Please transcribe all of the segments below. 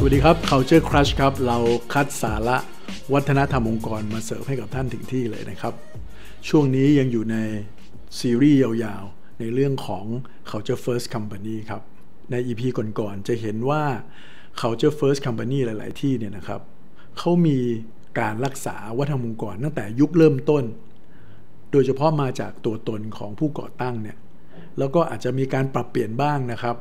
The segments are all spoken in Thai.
สวัสดีครับ Culture Crush ครับ เราคัดสาระวัฒนธรรมองค์กรมาเสิร์ฟให้กับท่านถึงที่เลยนะครับ ช่วงนี้ยังอยู่ในซีรีส์ยาวๆ ในเรื่องของ Culture First Company ครับ ใน EP ก่อนๆ จะเห็นว่า Culture First Company หลาย ๆ ที่เนี่ยนะครับเขามีการรักษาวัฒนธรรมองค์กรตั้งแต่ยุคเริ่มต้น โดยเฉพาะมาจากตัวตนของผู้ก่อตั้งเนี่ยแล้วก็อาจจะมีการปรับเปลี่ยนบ้างนะครับ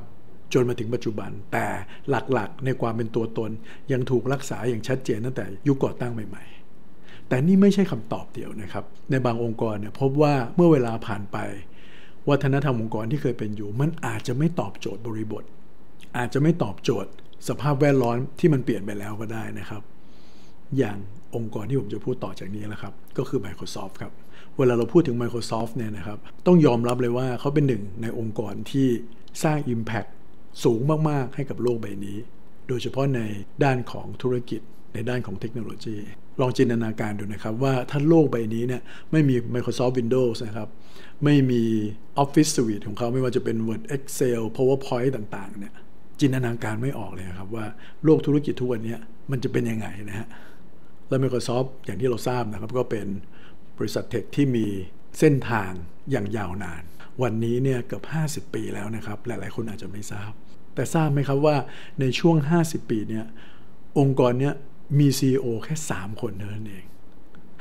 จนมาถึงปัจจุบัน แต่หลักๆ ในความเป็นตัวตน ยังถูกรักษาอย่างชัดเจนตั้งแต่ยุคก่อตั้งใหม่ ๆ แต่นี่ไม่ใช่คำตอบเดียวนะครับ ในบางองค์กรเนี่ยพบว่าเมื่อเวลาผ่านไป วัฒนธรรมองค์กรที่เคยเป็นอยู่ มันอาจจะไม่ตอบโจทย์บริบท อาจจะไม่ตอบโจทย์ สภาพแวดล้อมที่มันเปลี่ยนไปแล้วก็ได้นะครับ อย่างองค์กรที่ผมจะพูดต่อจากนี้แหละครับ ก็คือ Microsoft ครับ เวลาเราพูดถึง Microsoft เนี่ยนะครับ ต้องยอมรับเลยว่าเขาเป็นหนึ่งในองค์กรที่สร้าง Impact สูงมาก ๆ ให้กับโลกใบนี้ โดยเฉพาะในด้านของธุรกิจในด้านของเทคโนโลยี ลองจินตนาการดูนะครับว่าถ้าโลกใบนี้เนี่ยไม่มี Microsoft Windows นะครับไม่มี Office Suite ของเขาไม่ว่าจะเป็น Word Excel PowerPoint ต่างๆเนี่ยจินตนาการไม่ออกเลยครับว่าโลกธุรกิจทุกวันนี้มันจะเป็นยังไงนะฮะและ Microsoft อย่างที่เราทราบนะครับก็เป็นบริษัท tech ที่มีเส้นทางอย่างยาวนาน วันนี้เนี่ยเกือบ 50 ปีแล้วนะครับ หลายๆ คนอาจจะไม่ทราบ แต่ทราบไหมครับว่าในช่วง 50 ปีเนี่ยองค์กรเนี้ยมี CEO แค่ 3 คนเท่านั้นเอง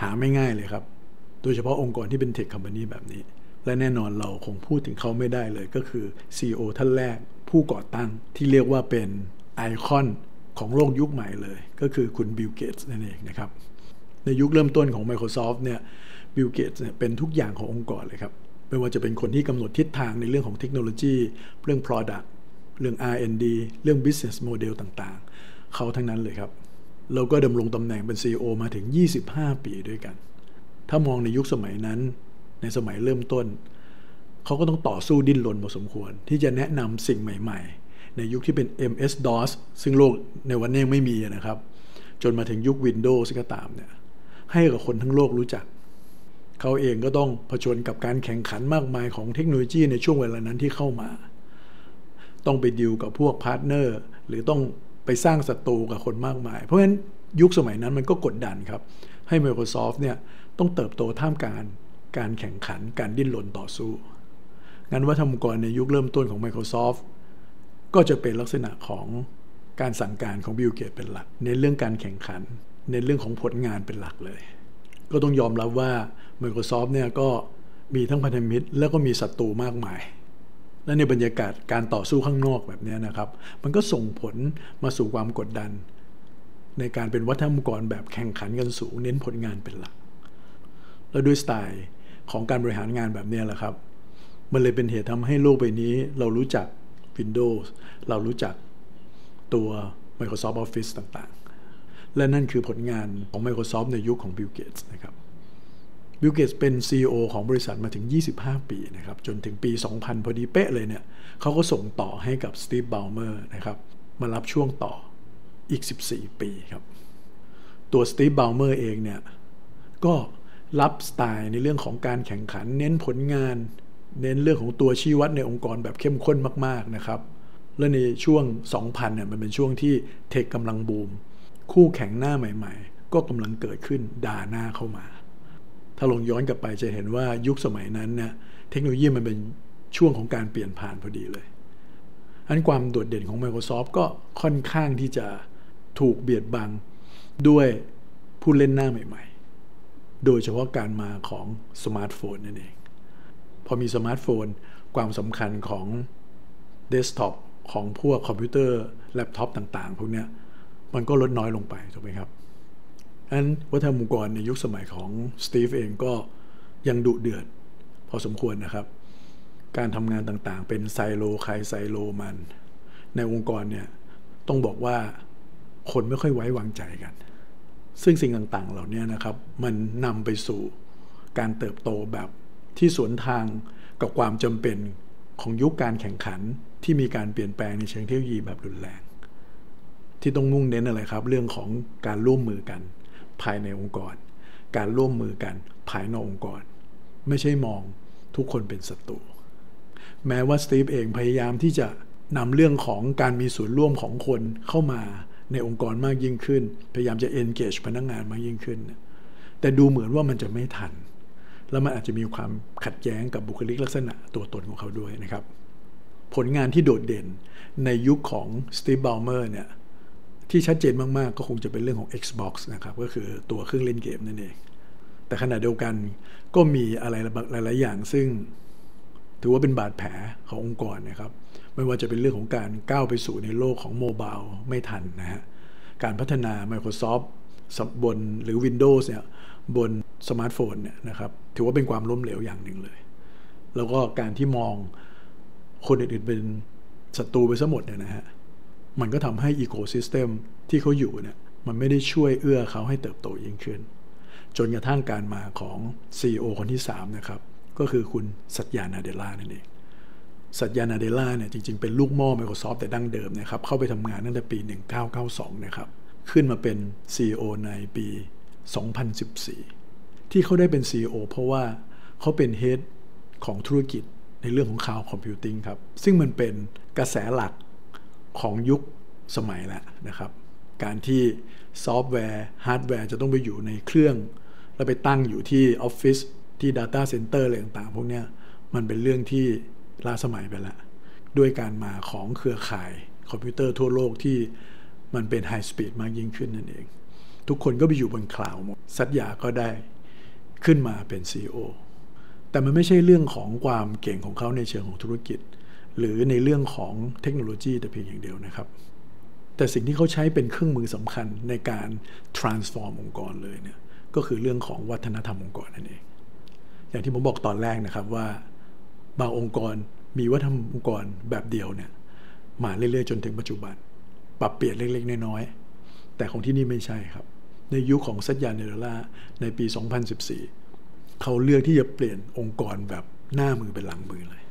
หาไม่ง่ายเลยครับ โดยเฉพาะองค์กรที่เป็น tech company แบบนี้ และแน่นอนเราคงพูดถึงเขาไม่ได้เลยก็คือ CEO ท่านแรกผู้ก่อตั้งที่เรียกว่าเป็นไอคอนของโลกยุคใหม่เลย ก็คือคุณบิลเกตส์นั่นเองนะครับ ในยุคเริ่มต้นของ Microsoft เนี่ยบิลเกตส์เนี่ยเป็นทุกอย่างขององค์กรเลยครับไม่ว่าจะเป็นคนที่กำหนดทิศทางในเรื่องของเทคโนโลยี เรื่อง Product เรื่อง R&D เรื่อง Business Model ต่างๆ เขาทั้งนั้นเลยครับ เราก็ดำรงตำแหน่งเป็น CEO มาถึง 25 ปีด้วยกัน ถ้ามองในยุคสมัยนั้น ในสมัยเริ่มต้น เขาก็ต้องต่อสู้ดิ้นรนพอสมควร ที่จะแนะนำสิ่งใหม่ๆ ในยุคที่เป็น MS-DOS ซึ่งโลกในวันนี้ยังไม่มีนะครับ จนมาถึงยุค Windows ก็ตามเนี่ยให้กับคนทั้งโลกรู้จักเขาเองก็ต้องเผชิญกับการแข่งขันมากมายของเทคโนโลยีในช่วงเวลานั้นที่เข้ามา ต้องไปดิวกับพวก partner หรือต้องไปสร้างศัตรูกับคนมากมาย เพราะฉะนั้นยุคสมัยนั้นมันก็กดดันครับ ให้ Microsoft เนี่ยต้องเติบโตท่ามกลางการแข่งขันการดิ้นรนต่อสู้ งั้นวัฒนธรรมองค์กรในยุคเริ่มต้นของ Microsoft ก็จะเป็นลักษณะของการสั่งการของบิลเกตเป็นหลัก ในเรื่องการแข่งขัน ในเรื่องของผลงานเป็นหลักเลย ก็ต้องยอมรับว่า Microsoft เนี่ยก็มีทั้งพันธมิตร แล้วก็มีศัตรูมากมาย และในบรรยากาศการต่อสู้ข้างนอกแบบนี้นะครับ มันก็ส่งผลมาสู่ความกดดัน ในการเป็นวัฒนธรรมองค์กรแบบแข่งขันกันสูงเน้นผลงานเป็นหลัก แล้วด้วยสไตล์ของการบริหารงานแบบนี้แหละครับ มันเลยเป็นเหตุทำให้โลกใบนี้ เรารู้จัก Windows เรารู้จักตัว Microsoft Office ต่างๆ และนั่นคือผลงานของ Microsoft ในยุคของ Bill Gates นะครับ Bill Gates เป็น CEO ของบริษัทมาถึง 25 ปีนะครับจนถึงปี 2000 พอดีเป๊ะเลยเนี่ยเขาก็ส่งต่อให้กับ Steve Ballmer นะครับมารับช่วงต่ออีก 14 ปีครับ ตัว Steve Ballmer เองเนี่ยก็รับสไตล์ในเรื่องของการแข่งขัน เน้นผลงาน เน้นเรื่องของตัวชี้วัดในองค์กรแบบเข้มข้นมาก ๆ นะครับ และในช่วง 2000 เนี่ยมันเป็นช่วงที่เทคกำลังบูม คู่แข่งหน้าใหม่ ๆ ก็กำลังเกิดขึ้นด่าหน้าเข้ามา ถ้าลงย้อนกลับไปจะเห็นว่ายุคสมัยนั้นเนี่ยเทคโนโลยีมันเป็นช่วงของการเปลี่ยนผ่านพอดีเลยอันความโดดเด่นของ Microsoft ก็ค่อนข้างที่จะถูกเบียดบังด้วยผู้เล่นหน้าใหม่ๆ โดยเฉพาะการมาของสมาร์ทโฟนนั่นเอง พอมีสมาร์ทโฟนความสำคัญของเดสก์ท็อปของพวกคอมพิวเตอร์ แล็ปท็อปต่างๆ พวกนี้มันก็ลดน้อยลงไป ถูกไหมครับ อันวัฒนธรรมองค์กรในยุคสมัยของสตีฟเองก็ยังดุเดือดพอสมควรนะครับ การทำงานต่างๆ เป็นไซโลใครไซโลมัน ในองค์กรเนี่ยต้องบอกว่าคนไม่ค่อยไว้วางใจกัน ซึ่งสิ่งต่างๆ เหล่านี้นะครับ มันนำไปสู่การเติบโตแบบที่สวนทางกับความจำเป็นของยุคการแข่งขันที่มีการเปลี่ยนแปลงในเชิงเทคโนโลยีแบบรุนแรง ที่ต้องมุ่งเน้นอะไรครับ เรื่องของการร่วมมือกัน ภายในองค์กร การร่วมมือกันภายนอกองค์กร ไม่ใช่มองทุกคนเป็นศัตรูแม้ว่าสตีฟเองพยายามที่จะนำเรื่องของการมีส่วนร่วมของคนเข้ามาในองค์กรมากยิ่งขึ้น พยายามจะ engage พนักงงานมากยิ่งขึ้น แต่ดูเหมือนว่ามันจะไม่ทัน แล้วมันอาจจะมีความขัดแย้งกับบุคลิกลักษณะตัวตนของเขาด้วยนะครับ ผลงานที่โดดเด่นในยุคของสตีฟบอลเมอร์เนี่ย ที่ชัดเจนมากๆ ก็คงจะเป็นเรื่องของ Xbox นะครับ ก็คือตัวเครื่องเล่นเกมนั่นเอง แต่ขณะเดียวกันก็มีอะไรหลาย ๆ อย่างซึ่งถือว่าเป็นบาดแผลขององค์กรนะครับ ไม่ว่าจะเป็นเรื่องของการก้าวไปสู่ในโลกของ mobile ไม่ทันนะฮะ การพัฒนา Microsoft บนหรือ Windows เนี่ยบนสมาร์ทโฟนเนี่ยนะครับ ถือว่าเป็นความล้มเหลวอย่างหนึ่งเลย แล้วก็การที่มองคนอื่น ๆ เป็นศัตรูไปซะหมดเนี่ยนะฮะ มันก็ทำให้อีโคซิสเต็มที่เขาอยู่เนี่ยมันไม่ได้ช่วยเอื้อเขาให้เติบโตยิ่งขึ้น จนกระทั่งการมาของ CEO คนที่ 3 นะครับ ก็คือคุณสัตยานาเดล่านั่นเอง สัตยานาเดล่าเนี่ยจริง ๆ เป็นลูกม่อ Microsoft แต่ดั้งเดิมนะครับ เข้าไปทำงานตั้งแต่ปี 1992 นะครับ ขึ้นมาเป็น CEO ในปี 2014 ที่เขาได้เป็น CEO เพราะว่าเขาเป็น head ของธุรกิจในเรื่องของ Cloud Computing ครับ ซึ่งมันเป็นกระแสหลัก ของยุคสมัยแล้วนะครับ การที่ซอฟต์แวร์ฮาร์ดแวร์จะต้องไปอยู่ในเครื่อง แล้วไปตั้งอยู่ที่ออฟฟิศที่ Data Center อะไรต่างๆ พวกนี้มันเป็นเรื่องที่ล้าสมัยไปแล้วด้วยการมาของเครือข่ายคอมพิวเตอร์ทั่วโลกที่มันเป็น high speed มากยิ่งขึ้นนั่นเอง ทุกคนก็ไปอยู่บนคลาวด์หมดสัตยาก็ได้ขึ้นมาเป็น CEO แต่มันไม่ใช่เรื่องของความเก่งของเขาในเชิงของธุรกิจ หรือในเรื่องของเทคโนโลยีแต่เพียงอย่างเดียวนะครับ แต่สิ่งที่เขาใช้เป็นเครื่องมือสำคัญในการ transform องค์กรเลยเนี่ยก็คือเรื่องของวัฒนธรรมองค์กรนั่นเอง อย่างที่ผมบอกตอนแรกนะครับว่า บางองค์กรมีวัฒนธรรมองค์กรแบบเดียวเนี่ยมาเรื่อยๆจนถึงปัจจุบัน ปรับเปลี่ยนเล็กๆน้อยๆแต่ของที่นี่ไม่ใช่ครับ ในยุคขของสัญญาเนเรล่าในปี 2014 เขาเลือกที่จะเปลี่ยนองค์กรแบบหน้ามือเป็นหลังมือเลย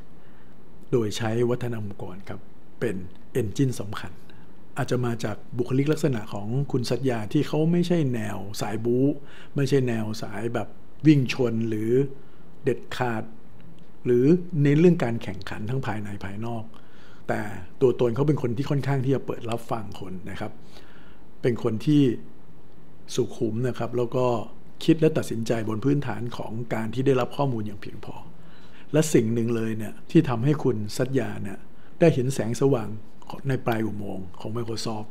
โดยใช้วัฒนธรรมองค์กรครับเป็นเอนจินสำคัญ อาจจะมาจากบุคลิกลักษณะของคุณสัตยาที่เขาไม่ใช่แนวสายบู๊ไม่ใช่แนวสายแบบวิ่งชนหรือเด็ดขาด หรือในเรื่องการแข่งขันทั้งภายในภายนอก แต่ตัวตนเขาเป็นคนที่ค่อนข้างที่จะเปิดรับฟังคนนะครับ เป็นคนที่สุขุมนะครับ แล้วก็คิดและตัดสินใจบนพื้นฐานของการที่ได้รับข้อมูลอย่างเพียงพอ และสิ่งหนึ่งเลยเนี่ยที่ทำให้คุณสัตยาเนี่ยได้เห็นแสงสว่างในปลายอุโมงค์ของ Microsoft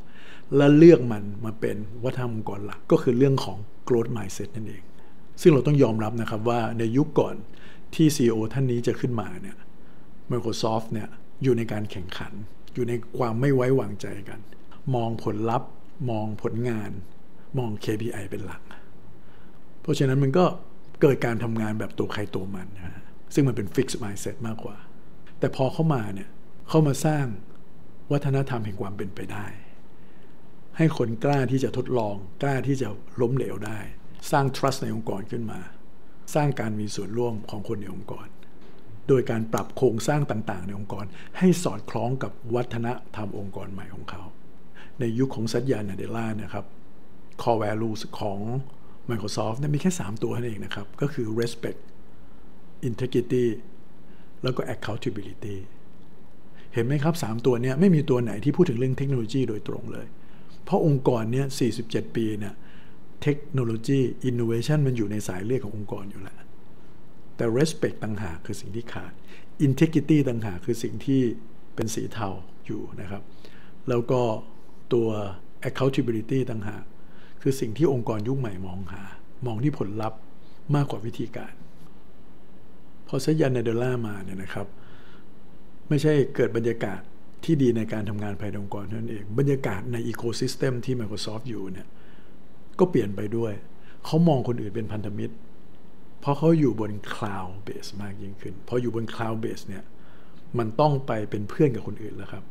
และเลือกมันมาเป็นวัฒนธรรมองค์กรหลักก็คือเรื่องของ growth mindset นั่นเอง ซึ่งเราต้องยอมรับนะครับว่าในยุคก่อนที่ CEO ท่านนี้จะขึ้นมาเนี่ย Microsoft เนี่ยอยู่ในการแข่งขัน อยู่ในความไม่ไว้วางใจกัน มองผลลัพธ์ มองผลงาน มอง KPI เป็นหลัก เพราะฉะนั้นมันก็เกิดการทำงานแบบตัวใครตัวมันนะ ซึ่งมันเป็นฟิกซ์มายเซ็ตมากกว่า แต่พอเข้ามาเนี่ยเข้ามาสร้างวัฒนธรรมแห่งความเป็นไปได้ ให้คนกล้าที่จะทดลอง กล้าที่จะล้มเหลวได้ สร้าง trust ในองค์กรขึ้นมา สร้างการมีส่วนร่วมของคนในองค์กร โดยการปรับโครงสร้างต่างๆ ในองค์กร ให้สอดคล้องกับวัฒนธรรมองค์กรใหม่ของเขา ในยุคของสัญญาณเดล่านะครับ core values ของ Microsoft มีแค่ 3 ตัวนั่นเองนะครับ ก็คือ respect integrity แล้วก็ accountability เห็นไหมครับ 3 ตัวนี้ไม่มีตัวไหนที่พูดถึงเรื่องเทคโนโลยีโดยตรงเลย เพราะองค์กรเนี้ย47 ปีเนี่ยเทคโนโลยี innovation มันอยู่ในสายเลือดขององค์กรอยู่แล้ว แต่ respect ต่างหากคือสิ่งที่ขาด integrity ต่างหากคือสิ่งที่เป็นสีเทาอยู่นะครับ แล้วก็ตัว accountability ต่างหากคือสิ่งที่องค์กรยุคใหม่มองหา มองที่ผลลัพธ์มากกว่าวิธีการ พอสัตยา นาเดลลามาเนี่ยนะครับ ไม่ใช่เกิดบรรยากาศที่ดีในการทำงานภายในองค์กรนั่นเอง บรรยากาศใน ecosystem ที่ Microsoft อยู่เนี่ยก็เปลี่ยนไปด้วย เขามองคนอื่นเป็นพันธมิตร เพราะเขาอยู่บน cloud base มากยิ่งขึ้น พออยู่บน cloud base เนี่ยมันต้องไปเป็นเพื่อนกับคนอื่นแล้วครับ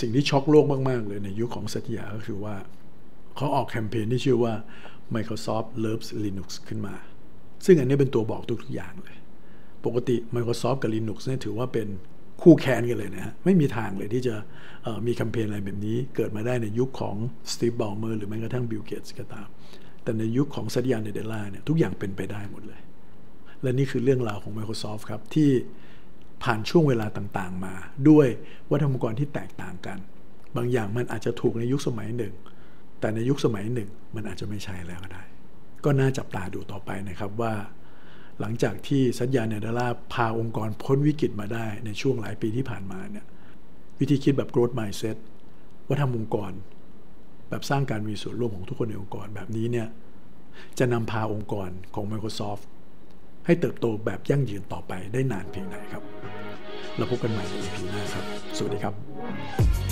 สิ่งที่ช็อกโลกมาก ๆ เลยในยุคของสัตยาก็คือว่าเขาออกแคมเปญที่ชื่อว่า Microsoft Loves Linux ขึ้นมา ซึ่งอันนี้เป็นตัวบอกทุกๆอย่างเลย ปกติ Microsoft กับ Linux เนี่ยถือว่าเป็นคู่แข่งกันเลยนะฮะ ไม่มีทางเลยที่จะมีแคมเปญอะไรแบบนี้ เกิดมาได้ในยุคของสตีฟบอลเมอร์หรือแม้กระทั่งบิลเกตส์ก็ตาม แต่ในยุคของสัตยานาเดลลาเนี่ยทุกอย่างเป็นไปได้หมดเลย และนี่คือเรื่องราวของ Microsoft ครับ ที่ผ่านช่วงเวลาต่างๆ มา ด้วยวัฒนธรรมองค์กรที่แตกต่างกัน บางอย่างมันอาจจะถูกในยุคสมัยหนึ่ง แต่ในยุคสมัยหนึ่งมันอาจจะไม่ใช่แล้วก็ได้ ก็น่าจับตาดูต่อไปนะครับว่า หลังจากที่สัญญาเนเธอร์ลาพาองค์กรพ้นวิกฤตมาได้ในช่วงหลายปีที่ผ่านมาเนี่ยวิธีคิดแบบ growth mindset ว่าทำองค์กร แบบสร้างการมีส่วนร่วมของทุกคนในองค์กรแบบนี้เนี่ยจะนำพาองค์กรของ Microsoft ให้เติบโตแบบยั่งยืนต่อไปได้นานเพียงไหนครับ เราพบกันใหม่ใน EP หน้าครับ สวัสดีครับ